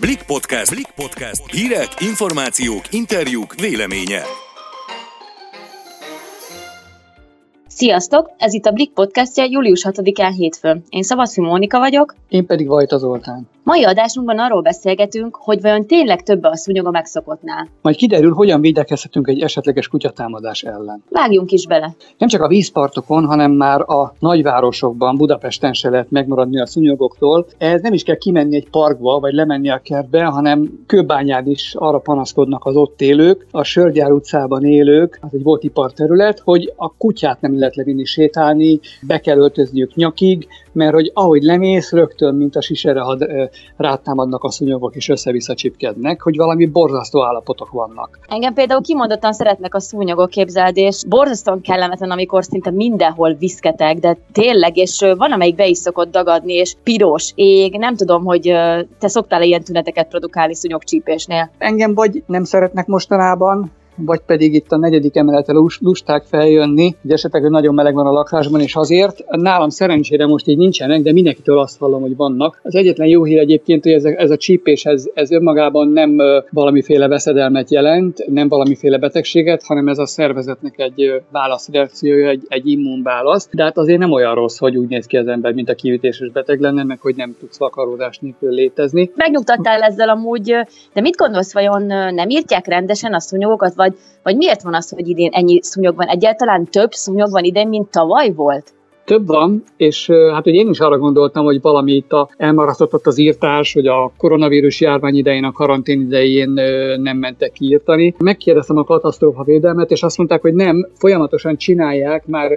Blik Podcast. Blik Podcast. Hírek, információk, interjúk, véleménye. Sziasztok! Ez itt a Blik podcastja július 6-án hétfőn. Én Szavaszfi Mónika vagyok. Én pedig Vajta Zoltán. Mai adásunkban arról beszélgetünk, hogy vajon tényleg több a szúnyog a megszokottnál. Majd kiderül, hogyan védekezhetünk egy esetleges kutyatámadás ellen. Vágjunk is bele. Nem csak a vízpartokon, hanem már a nagyvárosokban, Budapesten se lehet megmaradni a szúnyogoktól. Ez nem is kell kimenni egy parkba, vagy lemenni a kertbe, hanem Kőbányán is arra panaszkodnak az ott élők, a Sörgyár utcában élők, az egy volt iparterület, hogy a kutyát nem lehet levinni sétálni, be kell öltözniük nyakig, mert hogy ahogy lemész, rögtön, mint a sisere, had rátámadnak a szúnyogok és össze-vissza csipkednek, hogy valami borzasztó állapotok vannak. Engem például kimondottan szeretnek a szúnyogok képzeld, és borzasztóan kellemetlen, amikor szinte mindenhol viszketek, de tényleg, és van, amelyik be is szokott dagadni, és piros, ég, nem tudom, hogy te szoktál ilyen tüneteket produkálni szúnyogcsípésnél. Engem vagy nem szeretnek mostanában, vagy pedig itt a negyedik emeletre lusták feljönni, hogy esetleg hogy nagyon meleg van a lakásban, és azért nálam szerencsére most így nincsenek, de mindenkitől azt hallom, hogy vannak. Az egyetlen jó hír egyébként, hogy ez a, ez a csípés, ez, ez önmagában nem valamiféle veszedelmet jelent, nem valamiféle betegséget, hanem ez a szervezetnek egy válaszreakciója, egy, egy immunválasz. De hát azért nem olyan rossz, hogy úgy néz ki az ember, mint a kiütéses beteg lenne, meg hogy nem tudsz vakaródás nélkül létezni. Megnyugtattál ezzel amúgy, de mit gondolsz, vajon nem írtják rendesen a szúnyogokat, vagy vagy, vagy miért van az, hogy idén ennyi szúnyog van? Egyáltalán több szúnyog van idén, mint tavaly volt? Több van, és hát hogy én is arra gondoltam, hogy valami itt a, elmaradhatott az írtás, hogy a koronavírus járvány idején, a karantén idején nem mentek kiírtani. Megkérdeztem a katasztrófa védelmet, és azt mondták, hogy nem, folyamatosan csinálják már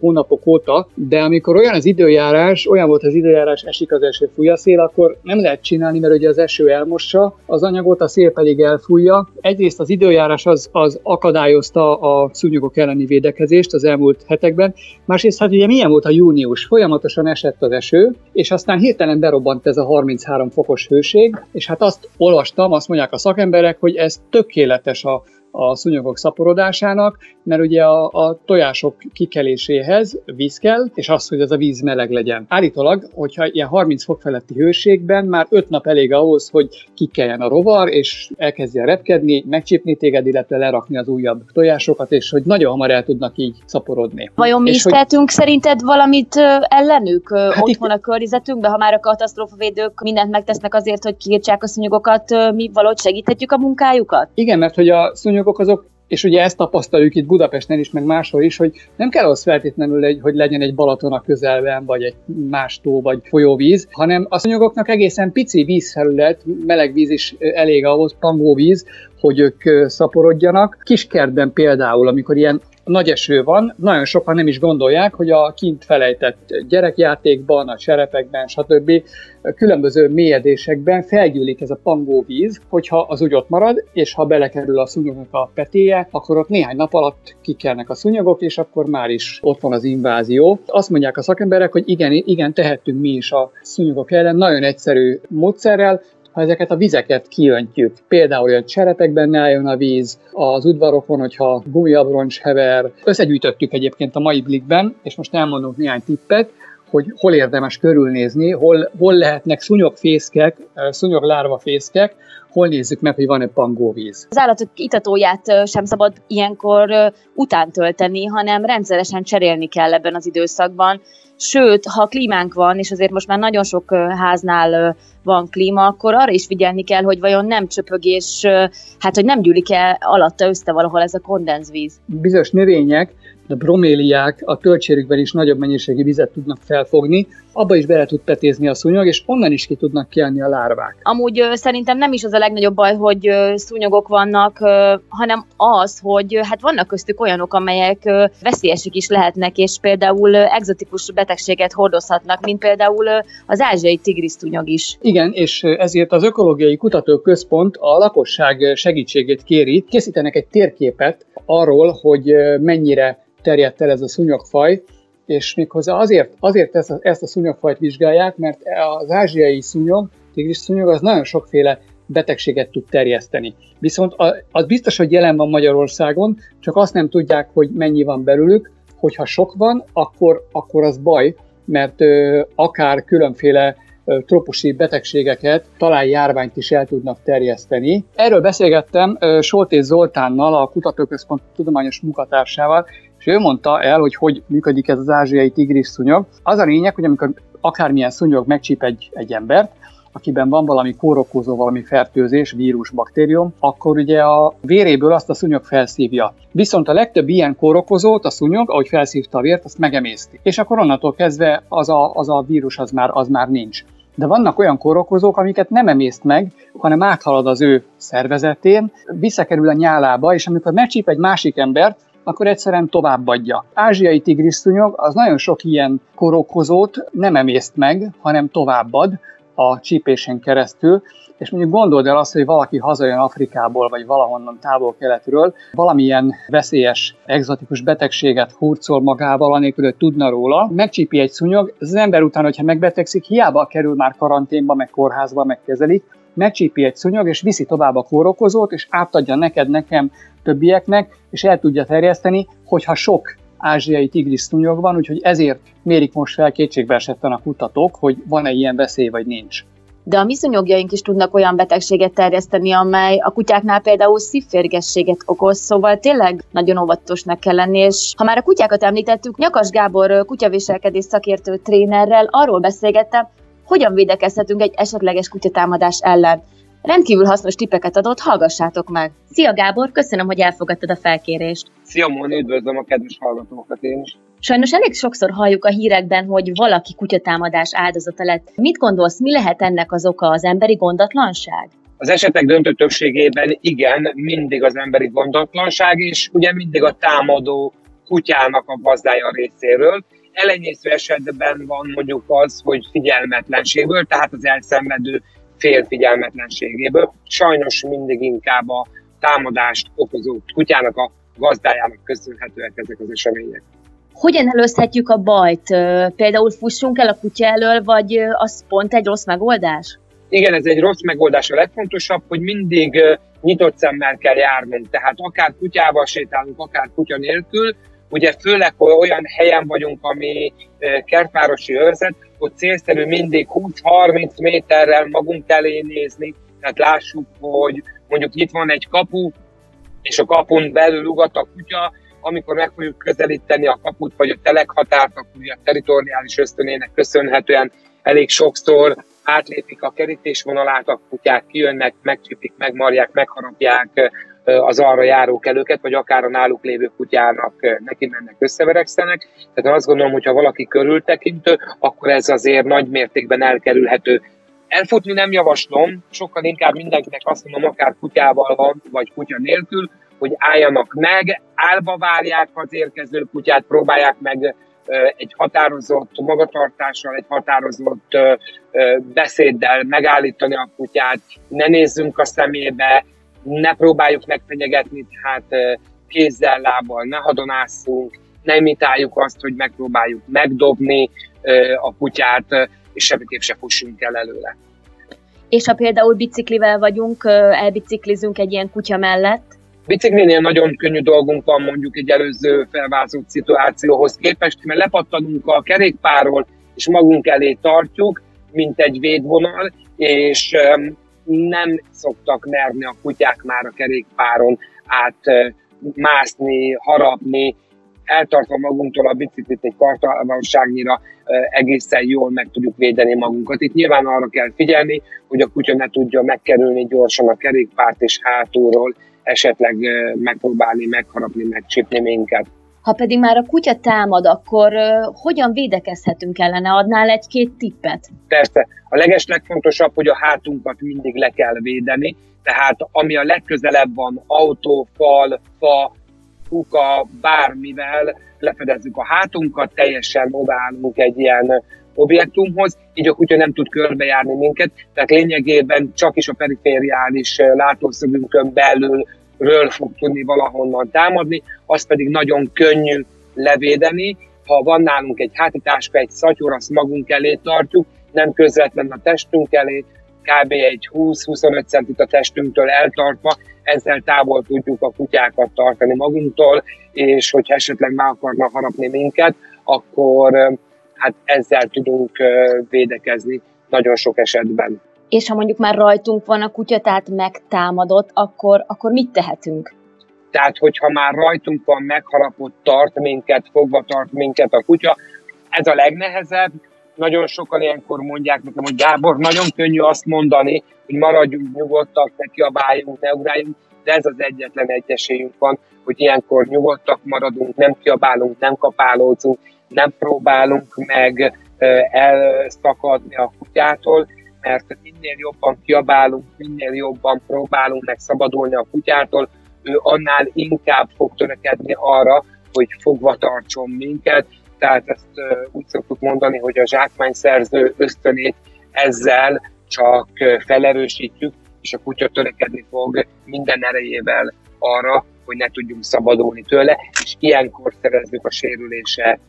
hónapok óta, de amikor olyan az időjárás, olyan volt az időjárás, esik az eső, fúj a szél, akkor nem lehet csinálni, mert ugye az eső elmossa az anyagot, a szél pedig elfújja. Egyrészt az időjárás az, az akadályozta a szúnyogok elleni védekezést az elmúlt hetekben, másrészt hát ugye milyen volt a június, folyamatosan esett az eső, és aztán hirtelen berobbant ez a 33 fokos hőség, és hát azt olvastam, azt mondják a szakemberek, hogy ez tökéletes a a szúnyogok szaporodásának, mert ugye a, a tojások kikeléséhez víz kell, és az, hogy ez a víz meleg legyen. Állítólag, hogyha ilyen 30 fok feletti hőségben már 5 nap elég ahhoz, hogy kikeljen a rovar, és elkezdjen repkedni, megcsípni téged, illetve lerakni az újabb tojásokat, és hogy nagyon hamar el tudnak így szaporodni. Vajon mi is hogy... tehetünk szerinted valamit ellenük hát otthon itt... a környezetünkben, ha már a katasztrófavédők mindent megtesznek azért, hogy kiírtsák a szúnyogokat, mi valahogy segíthetjük a munkájukat? Igen, mert hogy a szúnyog anyagok azok, és ugye ezt tapasztaljuk itt Budapesten is, meg máshol is, hogy nem kell az feltétlenül, hogy legyen egy Balaton a közelben, vagy egy más tó, vagy folyóvíz, hanem az anyagoknak egészen pici vízfelület, meleg víz is elég ahhoz, pangóvíz, hogy ők szaporodjanak. Kiskertben például, amikor ilyen nagy eső van, nagyon sokan nem is gondolják, hogy a kint felejtett gyerekjátékban, a serepekben, stb. különböző mélyedésekben felgyűlik ez a pangóvíz, hogyha az úgy ott marad, és ha belekerül a szúnyognak a petéje, akkor ott néhány nap alatt kikelnek a szúnyogok, és akkor már is ott van az invázió. Azt mondják a szakemberek, hogy igen, igen, tehetünk mi is a szúnyogok ellen, nagyon egyszerű módszerrel, ha ezeket a vizeket kiöntjük, például olyan cserepekben ne álljon a víz, az udvarokon, hogyha gumiabroncs hever, összegyűjtöttük egyébként a mai blikben, és most elmondunk néhány tippet, hogy hol érdemes körülnézni, hol, hol lehetnek szúnyogfészkek, szúnyoglárvafészkek, hol nézzük meg, hogy van-e pangóvíz. Az állatok itatóját sem szabad ilyenkor után tölteni, hanem rendszeresen cserélni kell ebben az időszakban. Sőt, ha klímánk van, és azért most már nagyon sok háznál van klíma, akkor arra is figyelni kell, hogy vajon nem csöpög, és hát, hogy nem gyűlik el alatta össze valahol ez a kondenzvíz. Bizonyos növények a broméliák a töltsérükben is nagyobb mennyiségű vizet tudnak felfogni, abba is bele tud petézni a szúnyog, és onnan is ki tudnak kelni a lárvák. Amúgy ö, szerintem nem is az a legnagyobb baj, hogy ö, szúnyogok vannak, ö, hanem az, hogy ö, hát vannak köztük olyanok, amelyek ö, veszélyesek is lehetnek, és például ö, egzotikus betegséget hordozhatnak, mint például ö, az ázsiai tigrisztúnyog is. Igen, és ezért az Ökológiai Kutatóközpont a lakosság segítségét kéri, készítenek egy térképet arról, hogy mennyire terjedt el ez a szúnyogfaj, és méghozzá azért, azért ezt, a, ezt a szúnyogfajt vizsgálják, mert az ázsiai szúnyog, tigris szúnyog, az nagyon sokféle betegséget tud terjeszteni. Viszont az biztos, hogy jelen van Magyarországon, csak azt nem tudják, hogy mennyi van belőlük, hogyha sok van, akkor, akkor az baj, mert ö, akár különféle tropusi betegségeket, talán járványt is el tudnak terjeszteni. Erről beszélgettem Soltész Zoltánnal, a Kutatóközpont tudományos munkatársával, és ő mondta el, hogy hogy működik ez az ázsiai tigris szúnyog. Az a lényeg, hogy amikor akármilyen szúnyog megcsíp egy, egy embert, akiben van valami kórokozó, valami fertőzés, vírus, baktérium, akkor ugye a véréből azt a szúnyog felszívja. Viszont a legtöbb ilyen kórokozót a szúnyog, ahogy felszívta a vért, azt megemészti. És akkor onnantól kezdve az a, az a vírus az már, az már nincs. De vannak olyan kórokozók, amiket nem emészt meg, hanem áthalad az ő szervezetén, visszakerül a nyálába, és amikor megcsíp egy másik embert, akkor egyszerűen továbbadja. Ázsiai tigrisztúnyog az nagyon sok ilyen korokozót nem emészt meg, hanem továbbad a csípésen keresztül, és mondjuk gondold el azt, hogy valaki hazajön Afrikából, vagy valahonnan távol-keletről, valamilyen veszélyes, egzotikus betegséget hurcol magával, anélkül, hogy tudna róla, megcsípi egy szúnyog, az ember után, hogyha megbetegszik, hiába kerül már karanténba, meg kórházba, megkezelik, megcsípi egy szúnyog, és viszi tovább a kórokozót, és átadja neked, nekem, többieknek, és el tudja terjeszteni, hogyha sok ázsiai tigris szúnyog van, úgyhogy ezért mérik most fel kétségbe esetten a kutatók, hogy van-e ilyen veszély, vagy nincs. De a mi szúnyogjaink is tudnak olyan betegséget terjeszteni, amely a kutyáknál például szívférgességet okoz, szóval tényleg nagyon óvatosnak kell lenni, és ha már a kutyákat említettük, Nyakas Gábor kutyaviselkedés szakértő trénerrel arról beszélgettem, hogyan védekezhetünk egy esetleges kutyatámadás ellen. Rendkívül hasznos tippeket adott, hallgassátok meg! Szia Gábor, köszönöm, hogy elfogadtad a felkérést. Szia Móni, üdvözlöm a kedves hallgatókat én is. Sajnos elég sokszor halljuk a hírekben, hogy valaki kutyatámadás áldozata lett. Mit gondolsz, mi lehet ennek az oka, az emberi gondatlanság? Az esetek döntő többségében igen, mindig az emberi gondatlanság, és ugye mindig a támadó kutyának a gazdája részéről. Elenyésző esetben van mondjuk az, hogy figyelmetlenségből, tehát az elszenvedő félfigyelmetlenségéből. Sajnos mindig inkább a támadást okozó kutyának a gazdájának köszönhetőek ezek az események. Hogyan előzhetjük a bajt? Például fussunk el a kutya elől, vagy az pont egy rossz megoldás? Igen, ez egy rossz megoldás. A legfontosabb, hogy mindig nyitott szemmel kell járnunk. Tehát akár kutyával sétálunk, akár kutya nélkül, ugye főleg olyan helyen vagyunk, ami kertvárosi őrzet, ott célszerű mindig 20-30 méterrel magunk elé nézni, tehát lássuk, hogy mondjuk itt van egy kapu, és a kapun belül ugat a kutya, amikor meg fogjuk közelíteni a kaput, vagy a telekhatárt, akkor a teritoriális ösztönének köszönhetően elég sokszor átlépik a kerítésvonalát, a kutyák kijönnek, megcsipik, megmarják, megharapják az arra járókelőket, vagy akár a náluk lévő kutyának neki mennek, összeverekszenek. Tehát azt gondolom, hogy ha valaki körültekintő, akkor ez azért nagy mértékben elkerülhető. Elfutni nem javaslom, sokkal inkább mindenkinek azt mondom, akár kutyával van, vagy kutya nélkül, hogy álljanak meg, állva várják az érkező kutyát, próbálják meg egy határozott magatartással, egy határozott beszéddel megállítani a kutyát, ne nézzünk a szemébe, ne próbáljuk megfenyegetni, tehát kézzel, lábbal ne hadonászunk, ne imitáljuk azt, hogy megpróbáljuk megdobni a kutyát, és semmiképp se fussunk el előle. És ha például biciklivel vagyunk, elbiciklizünk egy ilyen kutya mellett, Biciklinél nagyon könnyű dolgunk van mondjuk egy előző felvázolt szituációhoz képest, mert lepattanunk a kerékpárról, és magunk elé tartjuk, mint egy védvonal, és nem szoktak merni a kutyák már a kerékpáron át mászni, harapni, eltartva magunktól a biciklit egy kartalmasságnyira egészen jól meg tudjuk védeni magunkat. Itt nyilván arra kell figyelni, hogy a kutya ne tudja megkerülni gyorsan a kerékpárt és hátulról esetleg megpróbálni megharapni, megcsípni minket. Ha pedig már a kutya támad, akkor hogyan védekezhetünk ellene? Adnál egy-két tippet? Persze. A leges legfontosabb, hogy a hátunkat mindig le kell védeni, tehát ami a legközelebb van, autó, fal, fa, kuka, bármivel lefedezzük a hátunkat, teljesen odaállunk egy ilyen objektumhoz, így a kutya nem tud körbejárni minket, tehát lényegében csak is a perifériális látószögünkön belül ről fog tudni valahonnan támadni, az pedig nagyon könnyű levédeni. Ha van nálunk egy hátitáska, egy szatyor, azt magunk elé tartjuk, nem közvetlen a testünk elé, kb. egy 20-25 centit a testünktől eltartva, ezzel távol tudjuk a kutyákat tartani magunktól, és hogyha esetleg meg akarnak harapni minket, akkor hát ezzel tudunk védekezni. nagyon sok esetben. És ha mondjuk már rajtunk van a kutya, tehát megtámadott, akkor, akkor mit tehetünk? Tehát, hogyha már rajtunk van, megharapott, tart minket, fogva tart minket a kutya, ez a legnehezebb. Nagyon sokan ilyenkor mondják nekem, hogy Gábor, nagyon könnyű azt mondani, hogy maradjunk nyugodtak, ne kiabáljunk, ne ugráljunk, de ez az egyetlen egy esélyünk van, hogy ilyenkor nyugodtak maradunk, nem kiabálunk, nem kapálózunk, nem próbálunk meg elszakadni a kutyától, mert minél jobban kiabálunk, minél jobban próbálunk meg szabadulni a kutyától, ő annál inkább fog törekedni arra, hogy fogva tartson minket, tehát ezt úgy szoktuk mondani, hogy a zsákmányszerző ösztönét ezzel csak felerősítjük, és a kutya törekedni fog minden erejével arra, hogy ne tudjunk szabadulni tőle, és ilyenkor szerezzük a sérülések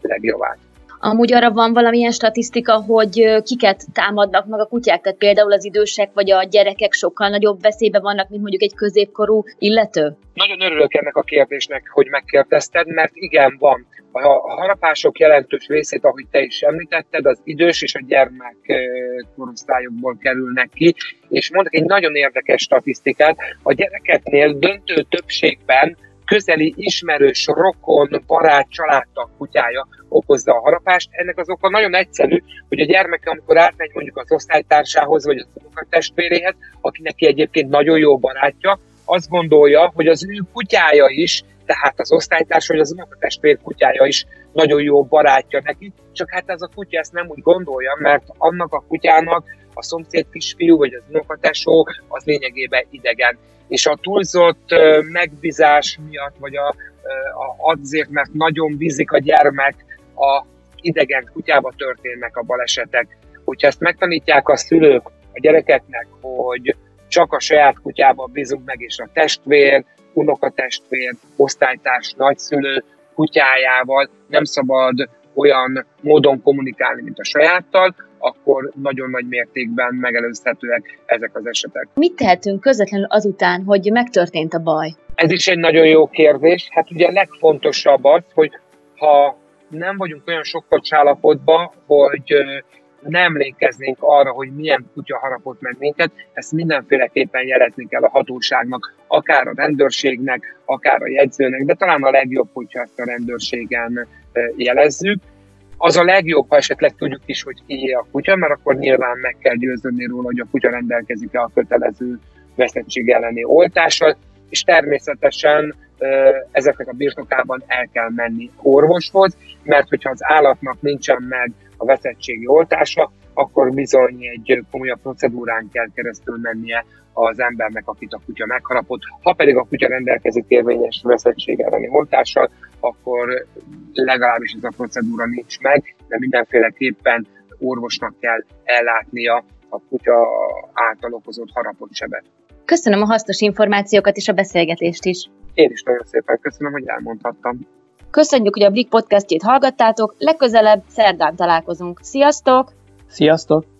legjavát. Amúgy arra van valamilyen statisztika, hogy kiket támadnak meg a kutyák, tehát például az idősek vagy a gyerekek sokkal nagyobb veszélybe vannak, mint mondjuk egy középkorú illető? Nagyon örülök ennek a kérdésnek, hogy megkérdezted, mert igen, van. A harapások jelentős részét, ahogy te is említetted, az idős és a gyermek korosztályokból kerülnek ki, és mondok egy nagyon érdekes statisztikát, a gyerekeknél döntő többségben közeli ismerős, rokon, barát, családtag kutyája okozza a harapást. Ennek az oka nagyon egyszerű, hogy a gyermek, amikor átmegy mondjuk az osztálytársához, vagy az testvéréhez, aki neki egyébként nagyon jó barátja, azt gondolja, hogy az ő kutyája is, tehát az osztálytárs vagy az unokatestvér kutyája is nagyon jó barátja neki, csak hát ez a kutya ezt nem úgy gondolja, mert annak a kutyának a szomszéd kisfiú vagy az unokatesó az lényegében idegen és a túlzott megbízás miatt, vagy a, a, azért, mert nagyon bízik a gyermek, a idegen kutyába történnek a balesetek. Hogyha ezt megtanítják a szülők a gyerekeknek, hogy csak a saját kutyába bízunk meg, és a testvér, unokatestvér, osztálytárs, nagyszülő kutyájával nem szabad olyan módon kommunikálni, mint a sajáttal, akkor nagyon nagy mértékben megelőzhetőek ezek az esetek. Mit tehetünk közvetlenül azután, hogy megtörtént a baj? Ez is egy nagyon jó kérdés. Hát ugye a legfontosabb az, hogy ha nem vagyunk olyan sokkal állapotban, hogy nem emlékeznénk arra, hogy milyen kutya harapott meg minket, ezt mindenféleképpen jelezni kell a hatóságnak, akár a rendőrségnek, akár a jegyzőnek, de talán a legjobb, hogyha ezt a rendőrségen jelezzük. Az a legjobb, ha esetleg tudjuk is, hogy ki a kutya, mert akkor nyilván meg kell győződni róla, hogy a kutya rendelkezik-e a kötelező veszettség elleni oltással, és természetesen ezeknek a birtokában el kell menni orvoshoz, mert hogyha az állatnak nincsen meg a veszettségi oltása, akkor bizony egy komolyabb procedúrán kell keresztül mennie az embernek, akit a kutya megharapott. Ha pedig a kutya rendelkezik érvényes veszettség elleni oltással, akkor legalábbis ez a procedúra nincs meg, de mindenféleképpen orvosnak kell ellátnia a kutya által okozott harapott sebet. Köszönöm a hasznos információkat és a beszélgetést is. Én is nagyon szépen köszönöm, hogy elmondhattam. Köszönjük, hogy a Blik podcastjét hallgattátok, legközelebb szerdán találkozunk. Sziasztok! Sziasztok!